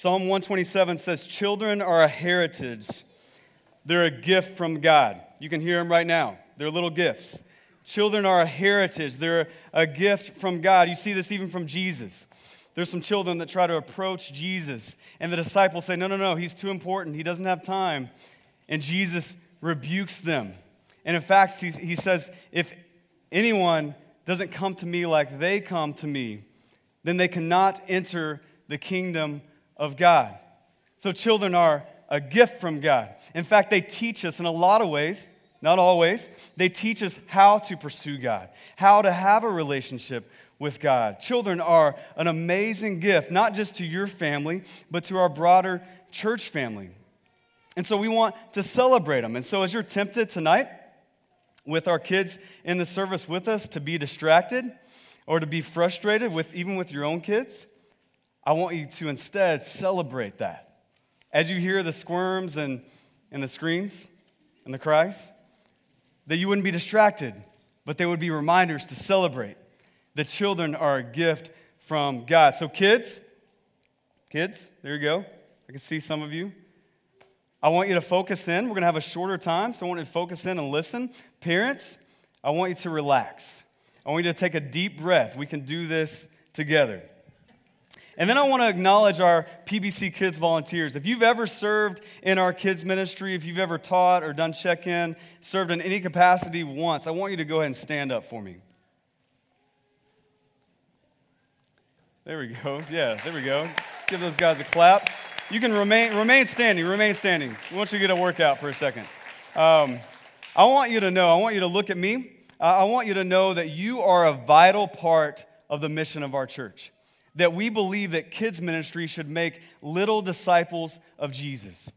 Psalm 127 says, Children are a heritage, they're a gift from God. You can hear them right now. They're little gifts. Children are a heritage, they're a gift from God. You see this even from Jesus. There's some children that try to approach Jesus, and the disciples say, No, no, no, he's too important. He doesn't have time. And Jesus rebukes them. And in fact, he, he says, If anyone doesn't come to me like they come to me, then they cannot enter the kingdom of God. So, children are a gift from God. In fact, they teach us in a lot of ways, not always, they teach us how to pursue God, how to have a relationship with God. Children are an amazing gift, not just to your family, but to our broader church family. And so we want to celebrate them. And so, as you're tempted tonight with our kids in the service with us to be distracted or to be frustrated with even with your own kids, I want you to instead celebrate that. As you hear the squirms and, and the screams and the cries, that you wouldn't be distracted, but they would be reminders to celebrate. The children are a gift from God. So, kids, kids, there you go. I can see some of you. I want you to focus in. We're going to have a shorter time, so I want you to focus in and listen. Parents, I want you to relax. I want you to take a deep breath. We can do this together. And then I want to acknowledge our PBC Kids volunteers. If you've ever served in our kids' ministry, if you've ever taught or done check in, served in any capacity once, I want you to go ahead and stand up for me. There we go. Yeah, there we go. Give those guys a clap. You can remain, remain standing, remain standing. I want you to get a workout for a second. Um, I want you to know, I want you to look at me. Uh, I want you to know that you are a vital part of the mission of our church that we believe that kids' ministry should make little disciples of Jesus.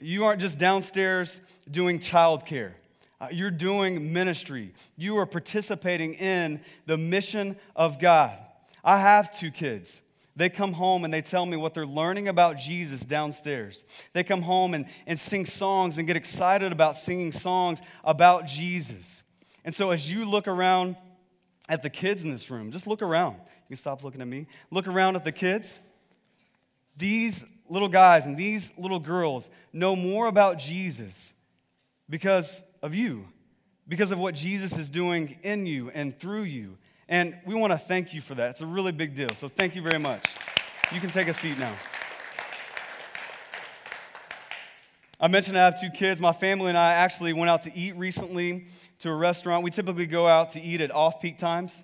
You aren't just downstairs doing childcare. Uh, you're doing ministry. You are participating in the mission of God. I have two kids. They come home and they tell me what they're learning about Jesus downstairs. They come home and, and sing songs and get excited about singing songs about Jesus. And so, as you look around at the kids in this room, just look around You can stop looking at me. Look around at the kids. These little guys and these little girls know more about Jesus because of you, because of what Jesus is doing in you and through you. And we want to thank you for that. It's a really big deal. So thank you very much. You can take a seat now. I mentioned I have two kids. My family and I actually went out to eat recently to a restaurant. We typically go out to eat at off peak times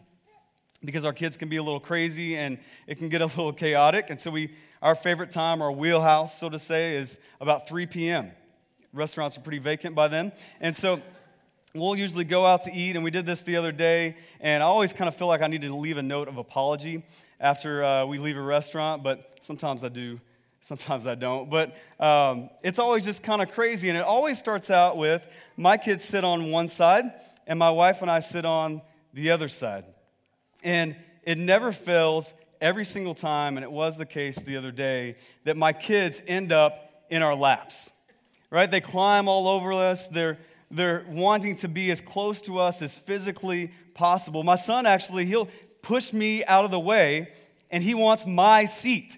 because our kids can be a little crazy and it can get a little chaotic. And so we, our favorite time, our wheelhouse, so to say, is about 3 p.m. Restaurants are pretty vacant by then. And so we'll usually go out to eat, and we did this the other day, and I always kind of feel like I need to leave a note of apology after uh, we leave a restaurant, but sometimes I do, sometimes I don't. But um, it's always just kind of crazy, and it always starts out with my kids sit on one side, and my wife and I sit on the other side. And it never fails every single time, and it was the case the other day, that my kids end up in our laps, right? They climb all over us. They're, they're wanting to be as close to us as physically possible. My son actually, he'll push me out of the way, and he wants my seat.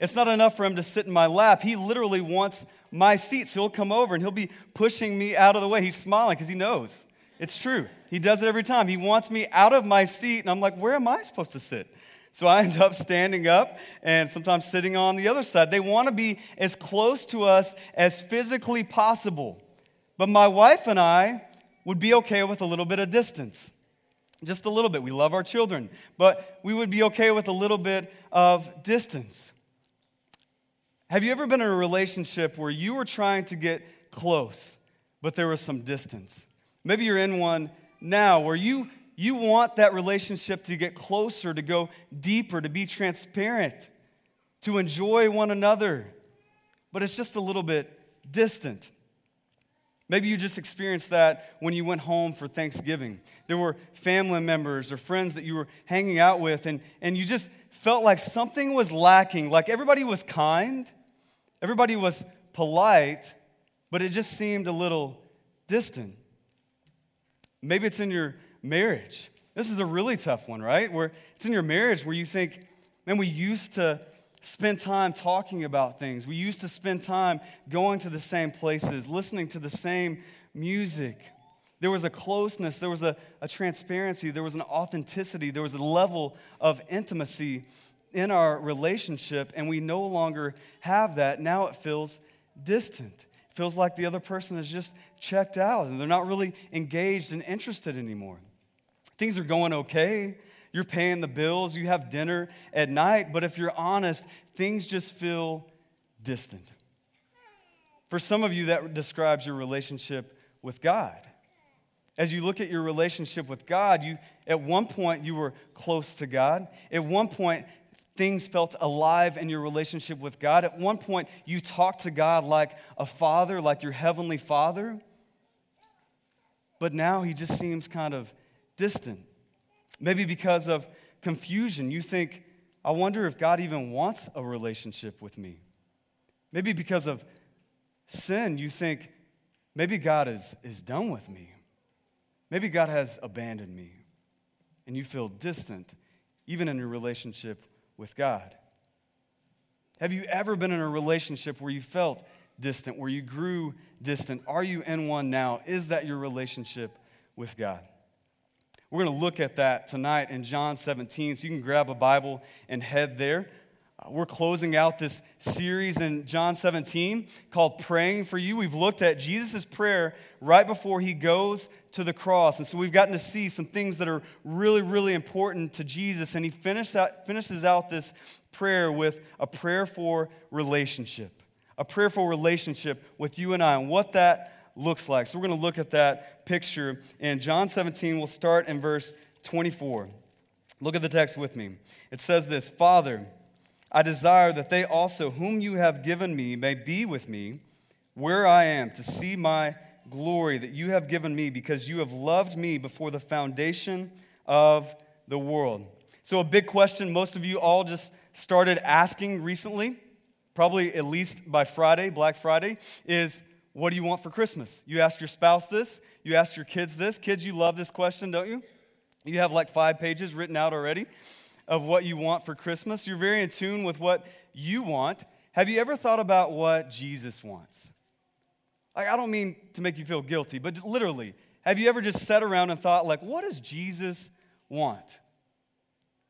It's not enough for him to sit in my lap. He literally wants my seat. So he'll come over and he'll be pushing me out of the way. He's smiling because he knows it's true. He does it every time. He wants me out of my seat, and I'm like, where am I supposed to sit? So I end up standing up and sometimes sitting on the other side. They want to be as close to us as physically possible. But my wife and I would be okay with a little bit of distance. Just a little bit. We love our children, but we would be okay with a little bit of distance. Have you ever been in a relationship where you were trying to get close, but there was some distance? Maybe you're in one now where you, you want that relationship to get closer, to go deeper, to be transparent, to enjoy one another, but it's just a little bit distant. Maybe you just experienced that when you went home for Thanksgiving. There were family members or friends that you were hanging out with, and, and you just felt like something was lacking. Like everybody was kind, everybody was polite, but it just seemed a little distant. Maybe it's in your marriage. This is a really tough one, right? Where it's in your marriage where you think, man, we used to spend time talking about things. We used to spend time going to the same places, listening to the same music. There was a closeness, there was a, a transparency, there was an authenticity, there was a level of intimacy in our relationship, and we no longer have that. Now it feels distant. It feels like the other person has just checked out and they're not really engaged and interested anymore. Things are going okay. You're paying the bills, you have dinner at night, but if you're honest, things just feel distant. For some of you, that describes your relationship with God. As you look at your relationship with God, you at one point you were close to God. At one point, things felt alive in your relationship with God. At one point, you talked to God like a father, like your heavenly father. But now he just seems kind of distant. Maybe because of confusion, you think, I wonder if God even wants a relationship with me. Maybe because of sin, you think, maybe God is, is done with me. Maybe God has abandoned me. And you feel distant, even in your relationship with God. Have you ever been in a relationship where you felt distant, where you grew distant? Are you in one now? Is that your relationship with God? We're going to look at that tonight in John 17, so you can grab a Bible and head there. Uh, we're closing out this series in John 17 called Praying for You. We've looked at Jesus' prayer right before he goes to the cross. And so we've gotten to see some things that are really, really important to Jesus. And he finished out, finishes out this prayer with a prayer for relationship, a prayer for relationship with you and I, and what that looks like. So we're going to look at that picture in John 17. We'll start in verse 24. Look at the text with me. It says this Father, I desire that they also, whom you have given me, may be with me where I am, to see my glory that you have given me, because you have loved me before the foundation of the world. So, a big question most of you all just started asking recently, probably at least by Friday, Black Friday, is what do you want for Christmas? You ask your spouse this, you ask your kids this. Kids, you love this question, don't you? You have like five pages written out already of what you want for Christmas. You're very in tune with what you want. Have you ever thought about what Jesus wants? Like, I don't mean to make you feel guilty, but literally, have you ever just sat around and thought, like, what does Jesus want?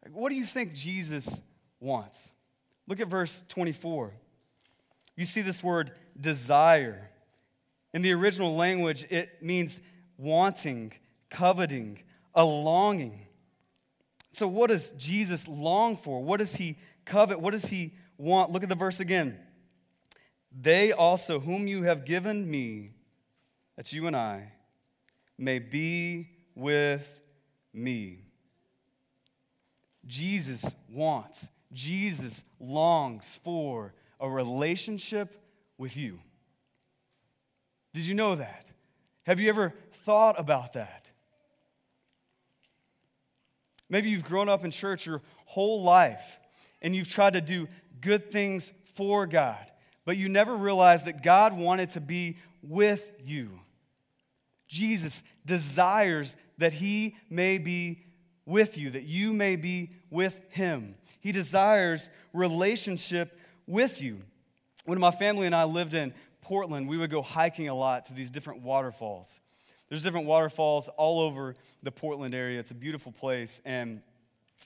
Like, what do you think Jesus wants? Look at verse 24. You see this word desire. In the original language, it means wanting, coveting, a longing. So, what does Jesus long for? What does he covet? What does he want? Look at the verse again. They also, whom you have given me, that you and I, may be with me. Jesus wants, Jesus longs for a relationship with you. Did you know that? Have you ever thought about that? Maybe you've grown up in church your whole life and you've tried to do good things for God, but you never realized that God wanted to be with you. Jesus desires that He may be with you, that you may be with Him. He desires relationship with you. When my family and I lived in Portland, we would go hiking a lot to these different waterfalls. There's different waterfalls all over the Portland area. It's a beautiful place. And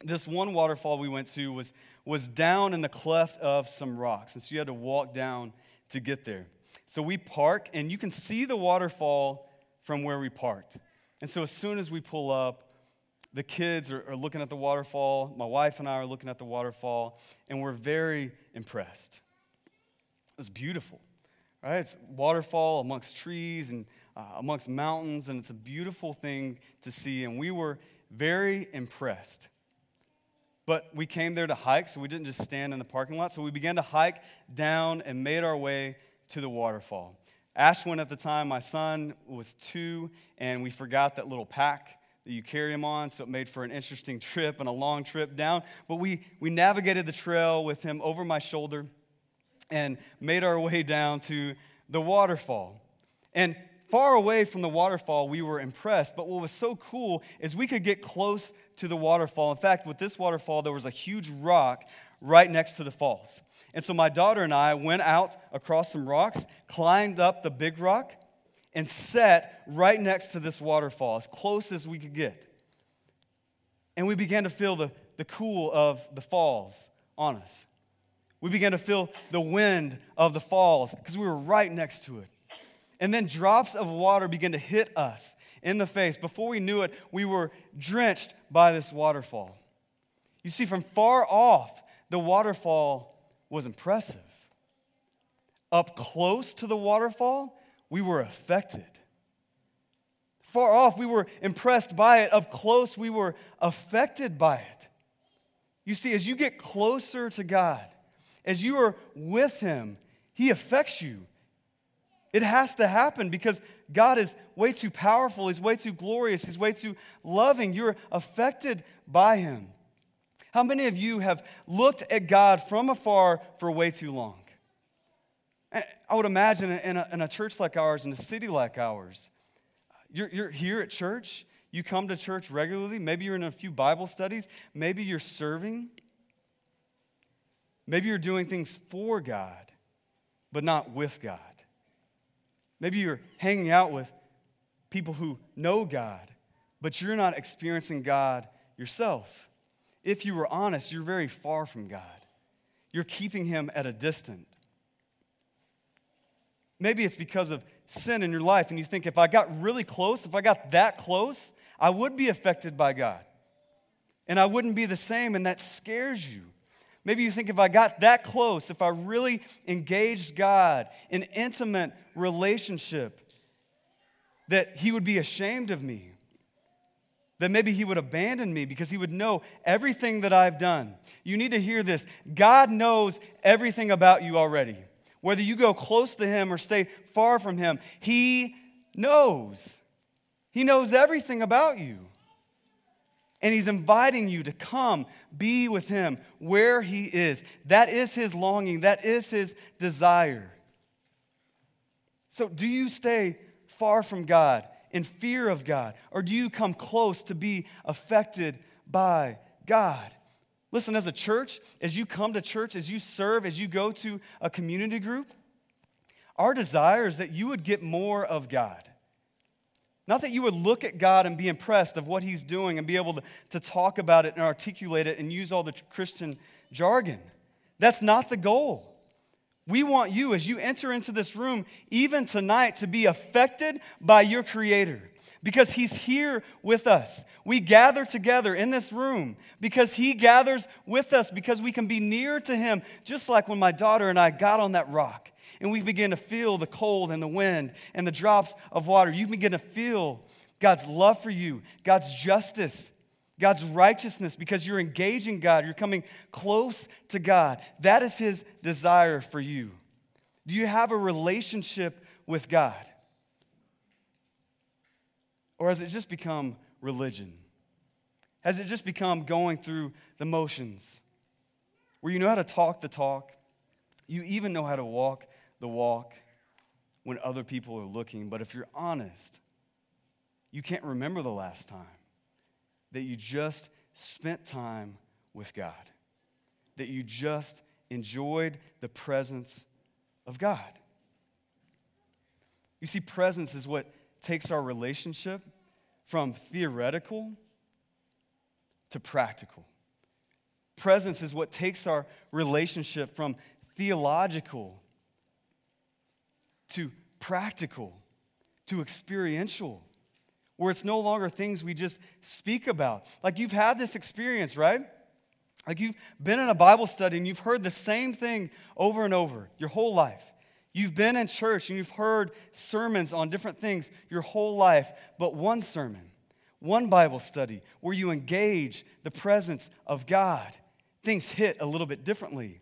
this one waterfall we went to was, was down in the cleft of some rocks. And so you had to walk down to get there. So we park, and you can see the waterfall from where we parked. And so as soon as we pull up, the kids are, are looking at the waterfall. My wife and I are looking at the waterfall, and we're very impressed. It was beautiful. Right? It's waterfall amongst trees and uh, amongst mountains, and it's a beautiful thing to see. And we were very impressed. But we came there to hike, so we didn't just stand in the parking lot. So we began to hike down and made our way to the waterfall. Ashwin, at the time, my son, was two, and we forgot that little pack that you carry him on, so it made for an interesting trip and a long trip down. But we, we navigated the trail with him over my shoulder and made our way down to the waterfall. And far away from the waterfall, we were impressed. But what was so cool is we could get close to the waterfall. In fact, with this waterfall, there was a huge rock right next to the falls. And so my daughter and I went out across some rocks, climbed up the big rock, and sat right next to this waterfall, as close as we could get. And we began to feel the, the cool of the falls on us. We began to feel the wind of the falls because we were right next to it. And then drops of water began to hit us in the face. Before we knew it, we were drenched by this waterfall. You see, from far off, the waterfall was impressive. Up close to the waterfall, we were affected. Far off, we were impressed by it. Up close, we were affected by it. You see, as you get closer to God, as you are with Him, He affects you. It has to happen because God is way too powerful. He's way too glorious. He's way too loving. You're affected by Him. How many of you have looked at God from afar for way too long? Eh, I would imagine in a, in a church like ours, in a city like ours, you're, you're here at church, you come to church regularly, maybe you're in a few Bible studies, maybe you're serving, maybe you're doing things for God, but not with God. Maybe you're hanging out with people who know God, but you're not experiencing God yourself if you were honest, you're very far from God. You're keeping Him at a distance. Maybe it's because of sin in your life, and you think if I got really close, if I got that close, I would be affected by God. And I wouldn't be the same, and that scares you. Maybe you think if I got that close, if I really engaged God in intimate relationship, that He would be ashamed of me that maybe he would abandon me because he would know everything that I've done. You need to hear this God knows everything about you already. Whether you go close to him or stay far from him, he knows. He knows everything about you. And he's inviting you to come be with him where he is. That is his longing, that is his desire. So, do you stay far from God? in fear of God? Or do you come close to be affected by God? Listen, as a church, as you come to church, as you serve, as you go to a community group, our desire is that you would get more of God. Not that you would look at God and be impressed of what He's doing and be able to, to talk about it and articulate it and use all the Christian jargon. That's not the goal. We want you, as you enter into this room, even tonight, to be affected by your Creator because He's here with us. We gather together in this room because He gathers with us because we can be near to Him, just like when my daughter and I got on that rock and we begin to feel the cold and the wind and the drops of water. You begin to feel God's love for you, God's justice, God's righteousness because you're engaging God, you're coming close to God. That is His desire for you. Do you have a relationship with God? Or has it just become religion? Has it just become going through the motions where you know how to talk the talk? You even know how to walk the walk when other people are looking. But if you're honest, you can't remember the last time that you just spent time with God, that you just enjoyed the presence of God. You see, presence is what takes our relationship from theoretical to practical. Presence is what takes our relationship from theological to practical to experiential where it's no longer things we just speak about. Like you've had this experience, right? Like you've been in a Bible study and you've heard the same thing over and over your whole life. You've been in church and you've heard sermons on different things your whole life, but one sermon, one Bible study where you engage the presence of God, things hit a little bit differently.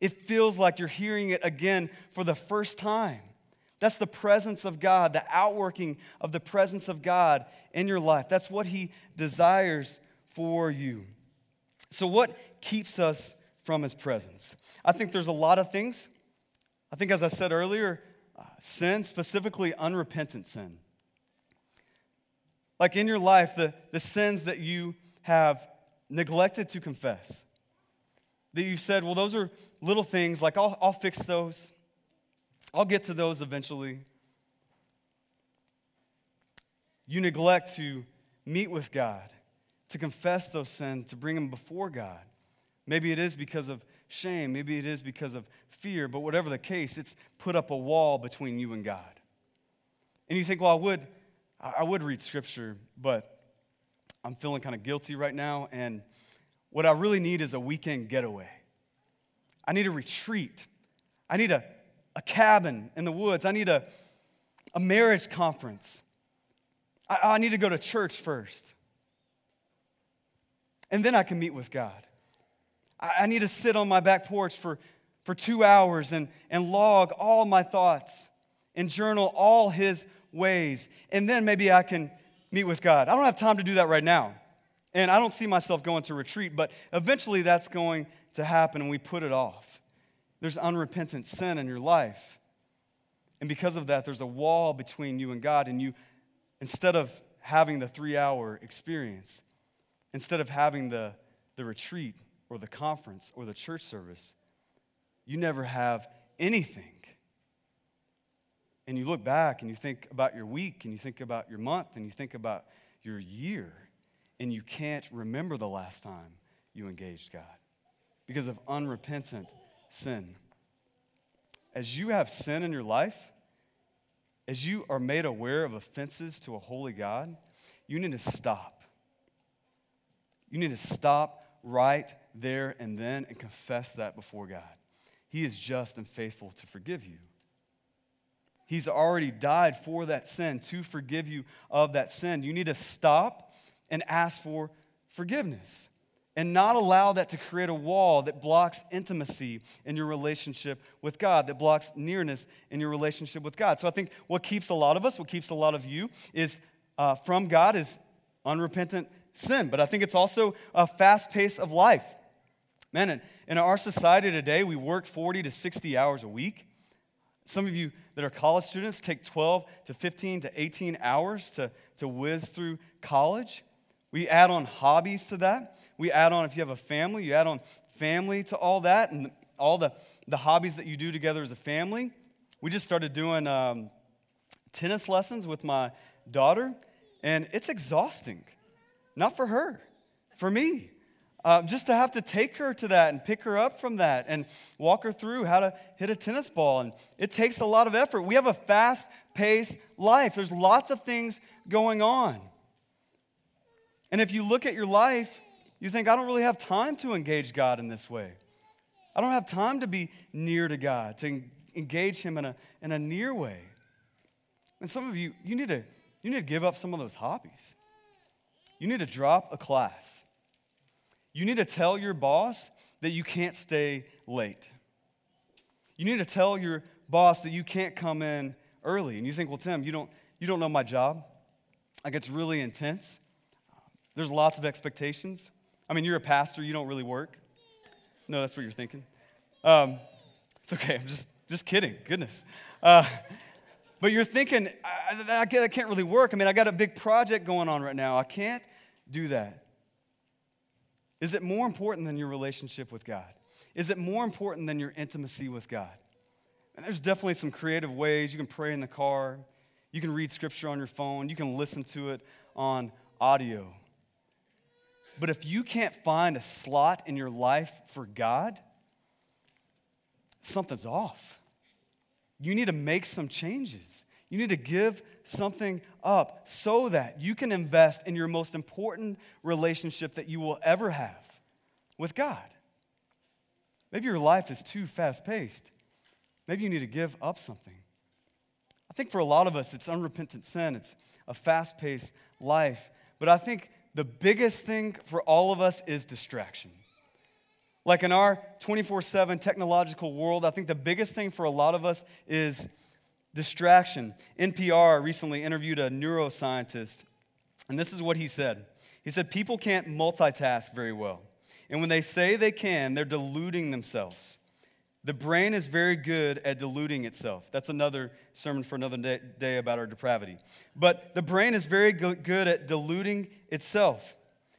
It feels like you're hearing it again for the first time. That's the presence of God, the outworking of the presence of God in your life. That's what He desires for you. So, what keeps us from His presence? I think there's a lot of things. I think, as I said earlier, uh, sin, specifically unrepentant sin. Like in your life, the, the sins that you have neglected to confess, that you've said, well, those are little things, like I'll, I'll fix those, I'll get to those eventually. You neglect to meet with God, to confess those sins, to bring them before God. Maybe it is because of shame, maybe it is because of fear, but whatever the case, it's put up a wall between you and God. And you think, well, I would, I would read scripture, but I'm feeling kind of guilty right now, and what I really need is a weekend getaway. I need a retreat. I need a, a cabin in the woods. I need a, a marriage conference. I, I need to go to church first. And then I can meet with God. I, I need to sit on my back porch for, for two hours and, and log all my thoughts and journal all His ways. And then maybe I can meet with God. I don't have time to do that right now. And I don't see myself going to retreat, but eventually that's going to happen and we put it off. There's unrepentant sin in your life. And because of that, there's a wall between you and God. And you, instead of having the three hour experience, instead of having the, the retreat or the conference or the church service, you never have anything. And you look back and you think about your week and you think about your month and you think about your year and you can't remember the last time you engaged God because of unrepentant sin. As you have sin in your life, as you are made aware of offenses to a holy God, you need to stop. You need to stop right there and then and confess that before God. He is just and faithful to forgive you. He's already died for that sin to forgive you of that sin. You need to stop and ask for forgiveness and not allow that to create a wall that blocks intimacy in your relationship with God, that blocks nearness in your relationship with God. So I think what keeps a lot of us, what keeps a lot of you, is uh, from God is unrepentant sin. But I think it's also a fast pace of life. Man, in, our society today, we work 40 to 60 hours a week. Some of you that are college students take 12 to 15 to 18 hours to, to whiz through college. We add on hobbies to that. We add on, if you have a family, you add on family to all that and all the, the hobbies that you do together as a family. We just started doing um, tennis lessons with my daughter, and it's exhausting. Not for her, for me. Uh, just to have to take her to that and pick her up from that and walk her through how to hit a tennis ball. And it takes a lot of effort. We have a fast paced life, there's lots of things going on. And if you look at your life, you think, I don't really have time to engage God in this way. I don't have time to be near to God, to engage Him in a, in a near way. And some of you, you need, to, you need to give up some of those hobbies. You need to drop a class. You need to tell your boss that you can't stay late. You need to tell your boss that you can't come in early. And you think, well, Tim, you don't, you don't know my job. Like, it's really intense. There's lots of expectations. I mean, you're a pastor, you don't really work. No, that's what you're thinking. Um, it's okay, I'm just, just kidding, goodness. Uh, but you're thinking, I, I, I can't really work. I mean, I got a big project going on right now. I can't do that. Is it more important than your relationship with God? Is it more important than your intimacy with God? And there's definitely some creative ways. You can pray in the car, you can read scripture on your phone, you can listen to it on audio. But if you can't find a slot in your life for God, something's off. You need to make some changes. You need to give something up so that you can invest in your most important relationship that you will ever have with God. Maybe your life is too fast paced. Maybe you need to give up something. I think for a lot of us, it's unrepentant sin, it's a fast paced life. But I think the biggest thing for all of us is distraction. Like in our 24 7 technological world, I think the biggest thing for a lot of us is distraction. NPR recently interviewed a neuroscientist, and this is what he said. He said, People can't multitask very well. And when they say they can, they're deluding themselves. The brain is very good at deluding itself. That's another sermon for another day, about our depravity. But the brain is very good at deluding itself.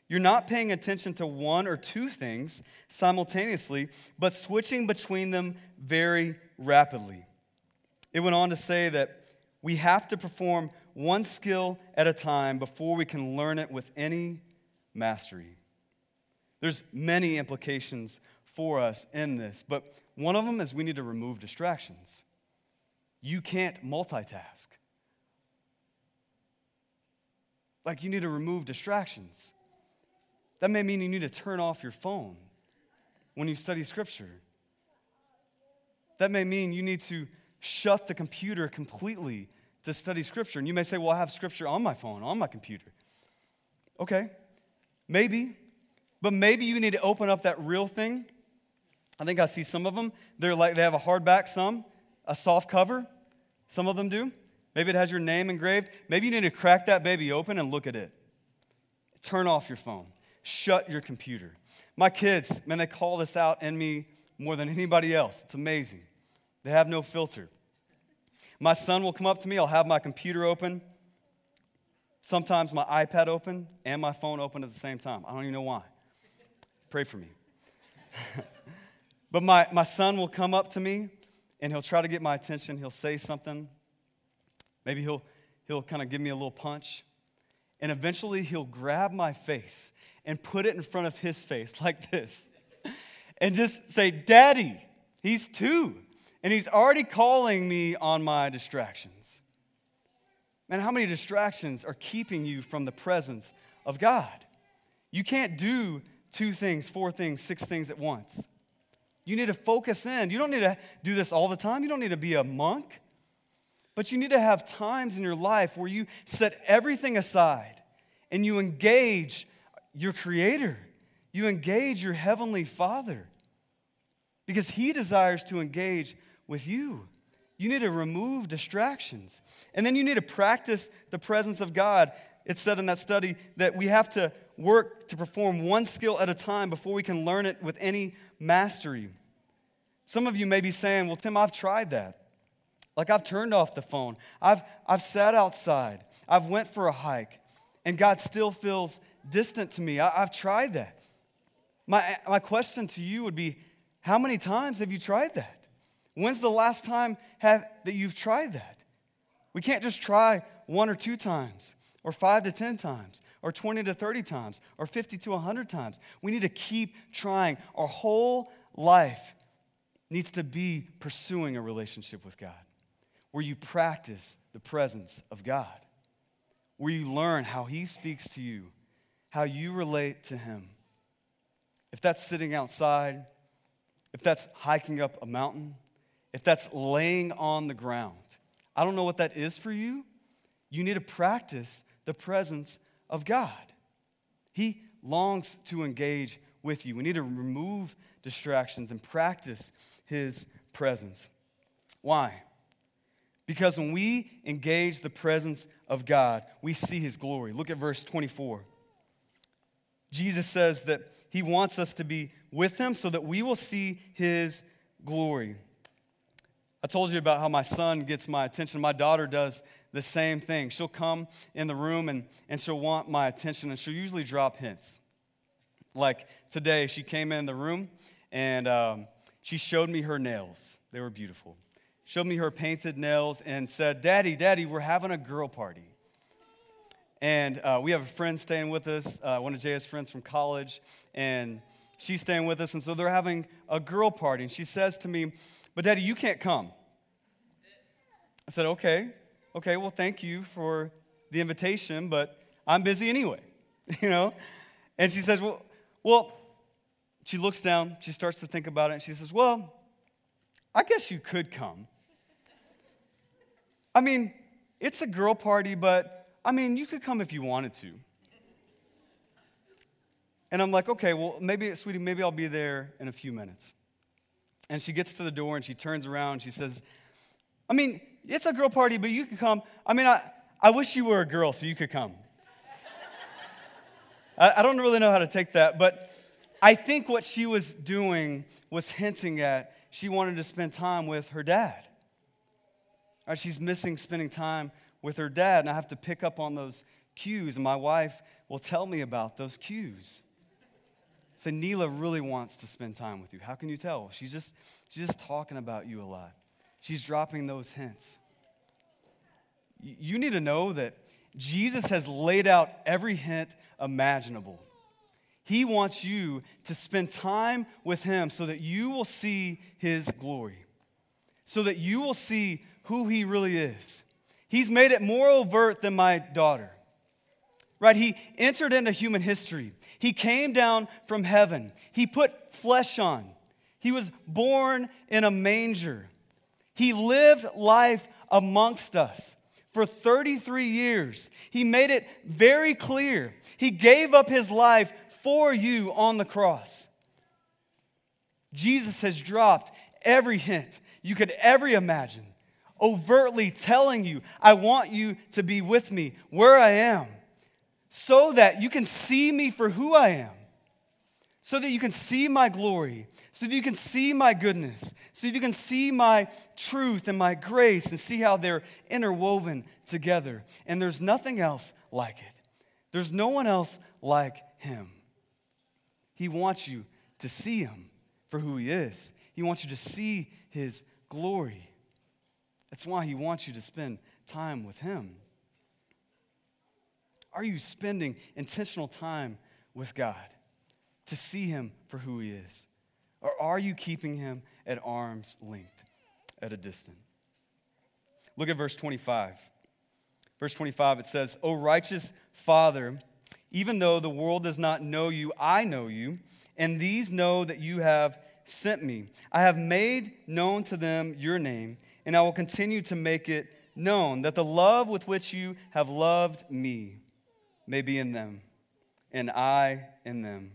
You're not paying attention to one or two things simultaneously, but switching between them very rapidly. It went on to say that we have to perform one skill at a time before we can learn it with any mastery. There's many implications for us in this, but one of them is we need to remove distractions. You can't multitask. Like, you need to remove distractions. That may mean you need to turn off your phone when you study Scripture. That may mean you need to shut the computer completely to study Scripture. And you may say, Well, I have Scripture on my phone, on my computer. Okay, maybe. But maybe you need to open up that real thing. I think I see some of them. They're like they have a hardback, some, a soft cover. Some of them do. Maybe it has your name engraved. Maybe you need to crack that baby open and look at it. Turn off your phone. Shut your computer. My kids, man, they call this out in me more than anybody else. It's amazing. They have no filter. My son will come up to me, I'll have my computer open, sometimes my iPad open, and my phone open at the same time. I don't even know why. Pray for me. but my, my son will come up to me and he'll try to get my attention. He'll say something. Maybe he'll, he'll kind of give me a little punch. And eventually he'll grab my face and put it in front of his face like this and just say, Daddy, he's two. And he's already calling me on my distractions. Man, how many distractions are keeping you from the presence of God? You can't do two things, four things, six things at once. You need to focus in. You don't need to do this all the time. You don't need to be a monk. But you need to have times in your life where you set everything aside and you engage your Creator. You engage your Heavenly Father because He desires to engage with you. You need to remove distractions. And then you need to practice the presence of God. It said in that study that we have to work to perform one skill at a time before we can learn it with any mastery. Some of you may be saying, Well, Tim, I've tried that. Like I've turned off the phone, I've, I've sat outside, I've went for a hike, and God still feels distant to me. I, I've tried that. My, my question to you would be How many times have you tried that? When's the last time have, that you've tried that? We can't just try one or two times, or five to 10 times, or 20 to 30 times, or 50 to 100 times. We need to keep trying. Our whole life needs to be pursuing a relationship with God, where you practice the presence of God, where you learn how He speaks to you, how you relate to Him. If that's sitting outside, if that's hiking up a mountain, if that's laying on the ground, I don't know what that is for you. You need to practice the presence of God. He longs to engage with you. We need to remove distractions and practice His presence. Why? Because when we engage the presence of God, we see His glory. Look at verse 24. Jesus says that He wants us to be with Him so that we will see His glory. I told you about how my son gets my attention. My daughter does the same thing. She'll come in the room and, and she'll want my attention, and she'll usually drop hints. Like today, she came in the room and um, she showed me her nails. They were beautiful. Showed me her painted nails and said, Daddy, Daddy, we're having a girl party. And uh, we have a friend staying with us, uh, one of Jay's friends from college, and she's staying with us. And so they're having a girl party. And she says to me, but daddy, you can't come. I said, okay, okay, well, thank you for the invitation, but I'm busy anyway, you know? And she says, well, well, she looks down, she starts to think about it, and she says, well, I guess you could come. I mean, it's a girl party, but I mean, you could come if you wanted to. And I'm like, okay, well, maybe, sweetie, maybe I'll be there in a few minutes. And she gets to the door and she turns around and she says, I mean, it's a girl party, but you can come. I mean, I, I wish you were a girl so you could come. I, I don't really know how to take that, but I think what she was doing was hinting at she wanted to spend time with her dad. Right, she's missing spending time with her dad, and I have to pick up on those cues. And my wife Well, tell me about those cues. Say, Neela really wants to spend time with you. How can you tell? She's just, she's just talking about you a lot. She's dropping those hints. You need to know that Jesus has laid out every hint imaginable. He wants you to spend time with Him so that you will see His glory, so that you will see who He really is. He's made it more overt than my daughter. Right? He entered into human history. He came down from heaven. He put flesh on. He was born in a manger. He lived life amongst us for 33 years. He made it very clear. He gave up his life for you on the cross. Jesus has dropped every hint you could ever imagine, overtly telling you, I want you to be with me where I am, so that you can see me for who I am, so that you can see my glory, so that you can see my goodness, so that you can see my truth and my grace and see how they're interwoven together. And there's nothing else like it. There's no one else like him. He wants you to see him for who he is, he wants you to see his glory. That's why he wants you to spend time with him. Are you spending intentional time with God to see him for who he is? Or are you keeping him at arm's length, at a distance? Look at verse 25. Verse 25, it says, O righteous Father, even though the world does not know you, I know you, and these know that you have sent me. I have made known to them your name, and I will continue to make it known, that the love with which you have loved me may be in them, and I in them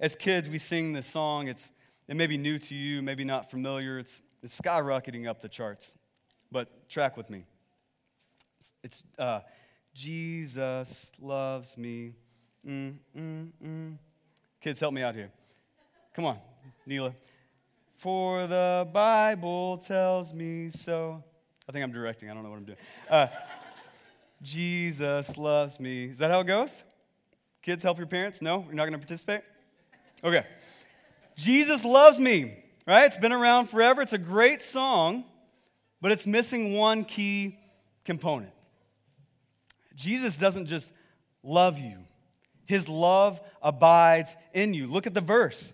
as kids, we sing this song. It's, it may be new to you, maybe not familiar. It's, it's skyrocketing up the charts. But track with me. It's, it's uh, Jesus loves me. Mm, mm, mm. Kids, help me out here. Come on, Neela. For the Bible tells me so. I think I'm directing. I don't know what I'm doing. Uh, Jesus loves me. Is that how it goes? Kids, help your parents? No? You're not going to participate? Okay. Jesus loves me, right? It's been around forever. It's a great song, but it's missing one key component. Jesus doesn't just love you, his love abides in you. Look at the verse.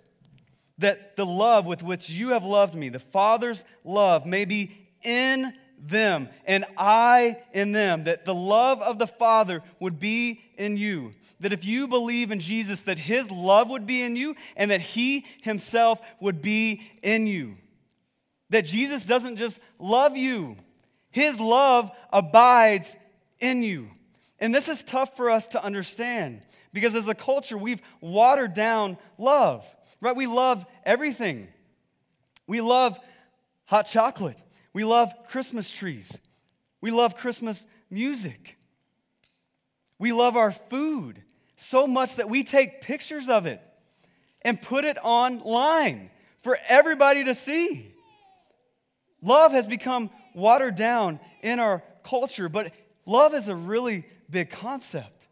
That the love with which you have loved me, the Father's love, may be in them and I in them, that the love of the Father would be in you that if you believe in Jesus, that his love would be in you and that he himself would be in you. That Jesus doesn't just love you, his love abides in you. And this is tough for us to understand because as a culture, we've watered down love, right? We love everything. We love hot chocolate. We love Christmas trees. We love Christmas music. We love our food so much that we take pictures of it and put it online for everybody to see. Love has become watered down in our culture, but love is a really big concept.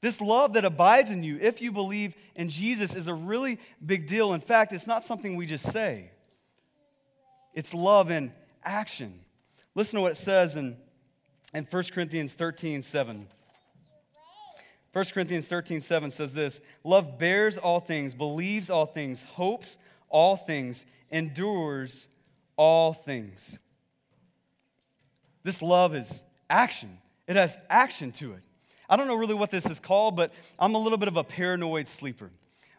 This love that abides in you, if you believe in Jesus, is a really big deal. In fact, it's not something we just say, it's love in action. Listen to what it says in, in 1 Corinthians 13 7. 1 Corinthians 13, 7 says this Love bears all things, believes all things, hopes all things, endures all things. This love is action, it has action to it. I don't know really what this is called, but I'm a little bit of a paranoid sleeper.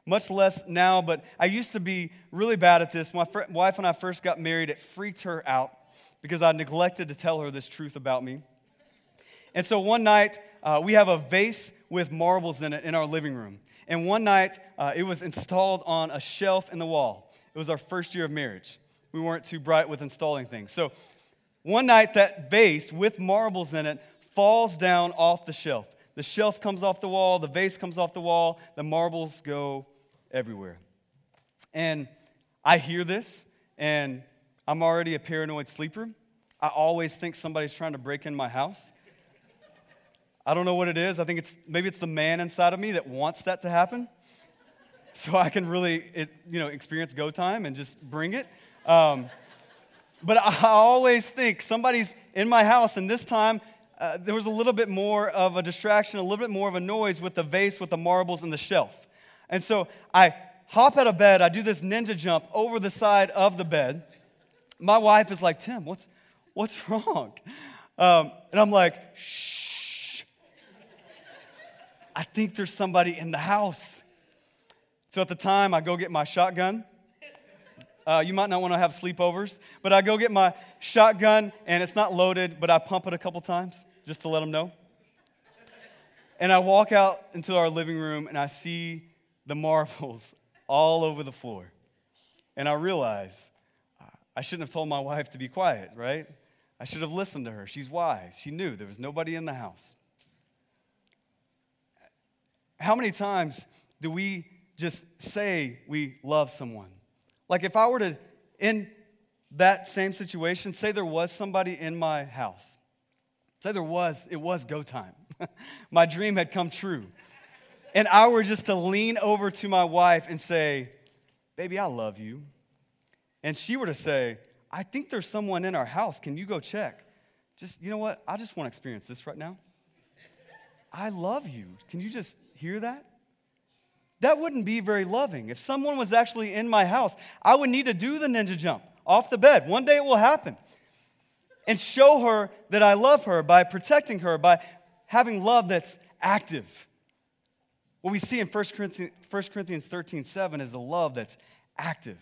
Much less now, but I used to be really bad at this. My fr- wife and I first got married, it freaked her out because I neglected to tell her this truth about me. And so one night, uh, we have a vase with marbles in it in our living room. And one night, uh, it was installed on a shelf in the wall. It was our first year of marriage. We weren't too bright with installing things. So one night, that vase with marbles in it falls down off the shelf. The shelf comes off the wall, the vase comes off the wall, the marbles go everywhere. And I hear this, and I'm already a paranoid sleeper. I always think somebody's trying to break in my house. I don't know what it is. I think it's maybe it's the man inside of me that wants that to happen. So I can really, it, you know, experience go time and just bring it. Um, but I always think somebody's in my house, and this time uh, there was a little bit more of a distraction, a little bit more of a noise with the vase with the marbles and the shelf. And so I hop out of bed, I do this ninja jump over the side of the bed. My wife is like, Tim, what's, what's wrong? Um, and I'm like, shh. I think there's somebody in the house. So at the time, I go get my shotgun. Uh, you might not want to have sleepovers, but I go get my shotgun and it's not loaded, but I pump it a couple times just to let them know. And I walk out into our living room and I see the marbles all over the floor. And I realize I shouldn't have told my wife to be quiet, right? I should have listened to her. She's wise. She knew there was nobody in the house. How many times do we just say we love someone? Like if I were to, in that same situation, say there was somebody in my house, say there was, it was go time. my dream had come true and I were just to lean over to my wife and say, Baby, I love you. And she were to say, I think there's someone in our house. Can you go check? Just, you know what? I just want to experience this right now. I love you. Can you just hear that? That wouldn't be very loving. If someone was actually in my house, I would need to do the ninja jump off the bed. One day it will happen. And show her that I love her by protecting her, by having love that's active. What we see in 1 Corinthians, 1 Corinthians 13 7 is a love that's active.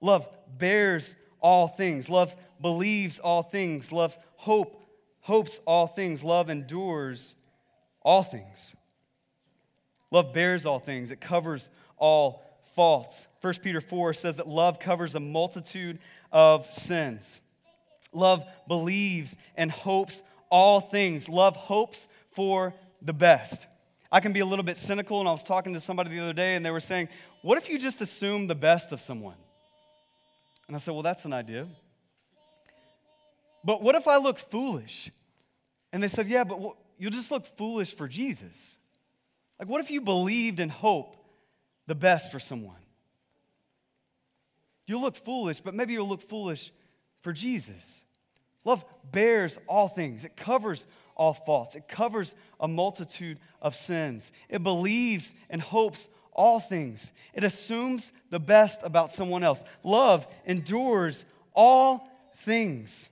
Love bears all things. Love believes all things. Love hope, hopes all things. Love endures all things. Love bears all things. It covers all faults. 1 Peter 4 says that love covers a multitude of sins. Love believes and hopes all things. Love hopes for the best. I can be a little bit cynical, and I was talking to somebody the other day, and they were saying, What if you just assume the best of someone? And I said, Well, that's an idea. But what if I look foolish? And they said, Yeah, but you'll just look foolish for Jesus. Like, what if you believed and hope the best for someone? You'll look foolish, but maybe you'll look foolish for Jesus. Love bears all things, it covers all faults. It covers a multitude of sins. It believes and hopes all things. It assumes the best about someone else. Love endures all things.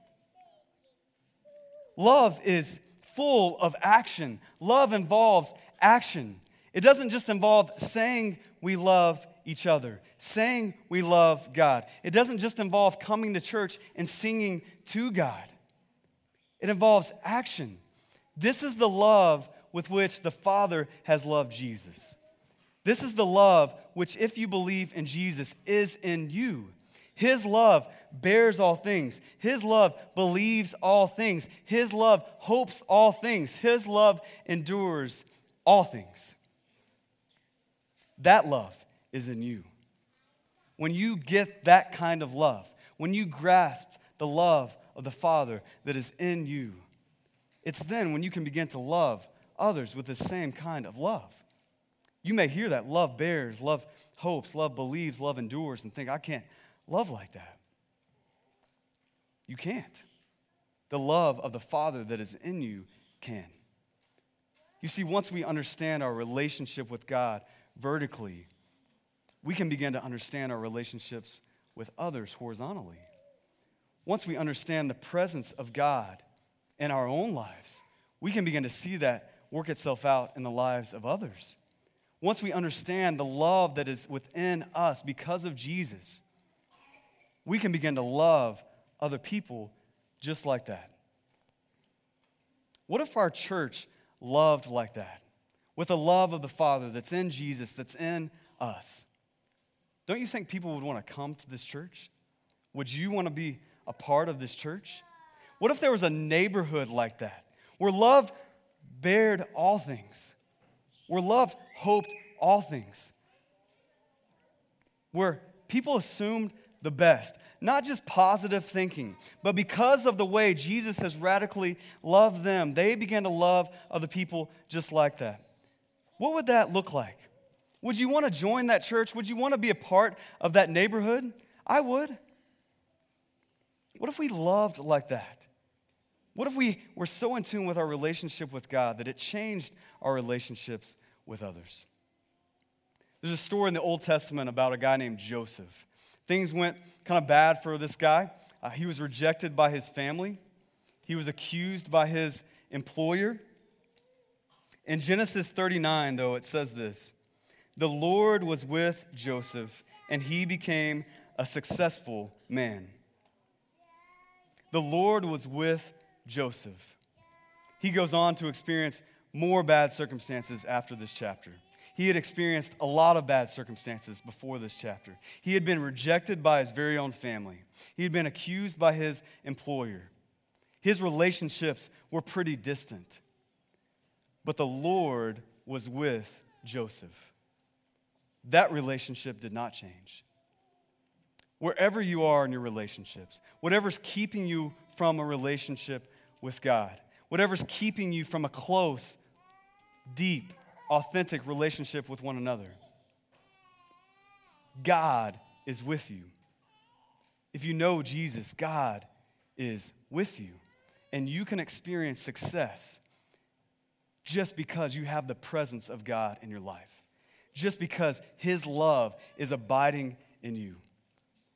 Love is full of action. Love involves action. It doesn't just involve saying we love each other, saying we love God. It doesn't just involve coming to church and singing to God. It involves action. This is the love with which the Father has loved Jesus. This is the love which, if you believe in Jesus, is in you. His love bears all things. His love believes all things. His love hopes all things. His love endures all things. That love is in you. When you get that kind of love, when you grasp the love of the Father that is in you, it's then when you can begin to love others with the same kind of love. You may hear that love bears, love hopes, love believes, love endures, and think, I can't love like that. You can't. The love of the Father that is in you can. You see, once we understand our relationship with God vertically, we can begin to understand our relationships with others horizontally. Once we understand the presence of God in our own lives, we can begin to see that work itself out in the lives of others. Once we understand the love that is within us because of Jesus, we can begin to love other people just like that. What if our church loved like that? With the love of the Father that's in Jesus, that's in us. Don't you think people would want to come to this church? Would you want to be a part of this church? What if there was a neighborhood like that where love bared all things, where love hoped all things, where people assumed the best. Not just positive thinking, but because of the way Jesus has radically loved them, they began to love other people just like that. What would that look like? Would you want to join that church? Would you want to be a part of that neighborhood? I would. What if we loved like that? What if we were so in tune with our relationship with God that it changed our relationships with others? There's a story in the Old Testament about a guy named Joseph. Things went kind of bad for this guy. Uh, he was rejected by his family, he was accused by his employer. In Genesis 39, though, it says this The Lord was with Joseph, and he became a successful man. The Lord was with Joseph. He goes on to experience more bad circumstances after this chapter. He had experienced a lot of bad circumstances before this chapter. He had been rejected by his very own family, he had been accused by his employer. His relationships were pretty distant. But the Lord was with Joseph. That relationship did not change. Wherever you are in your relationships, whatever's keeping you from a relationship with God, whatever's keeping you from a close, deep, authentic relationship with one another. God is with you. If you know Jesus, God is with you. And you can experience success just because you have the presence of God in your life, just because His love is abiding in you.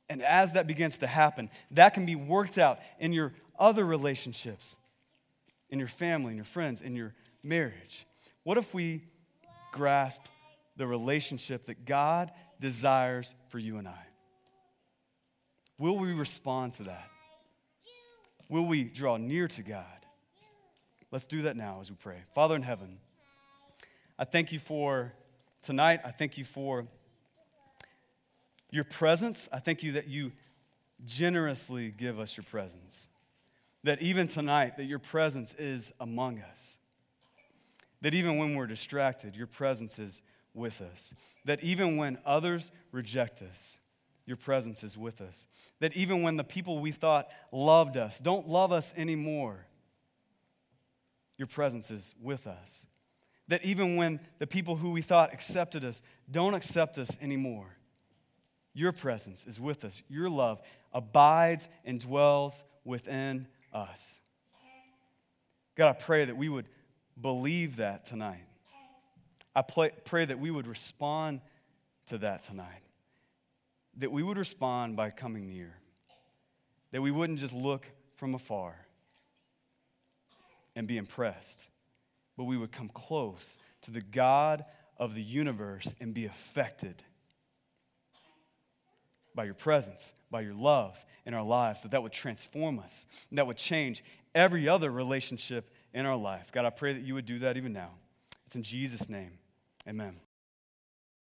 And as that begins to happen, that can be worked out in your other relationships, in your family, in your friends, in your marriage. What if we grasp the relationship that God desires for you and I? Will we respond to that? Will we draw near to God? Let's do that now as we pray. Father in heaven, I thank you for tonight. I thank you for your presence. I thank you that you generously give us your presence. That even tonight, that your presence is among us. That even when we're distracted, your presence is with us. That even when others reject us, your presence is with us. That even when the people we thought loved us don't love us anymore, your presence is with us. That even when the people who we thought accepted us don't accept us anymore, your presence is with us. Your love abides and dwells within us. God, I pray that we would believe that tonight. I pray, pray that we would respond to that tonight. That we would respond by coming near. That we wouldn't just look from afar and be impressed, but we would come close to the God of the universe and be affected by your presence, by your love in our lives, that that would transform us, that would change every other relationship in our life. God, I pray that you would do that even now. It's in Jesus' name. Amen.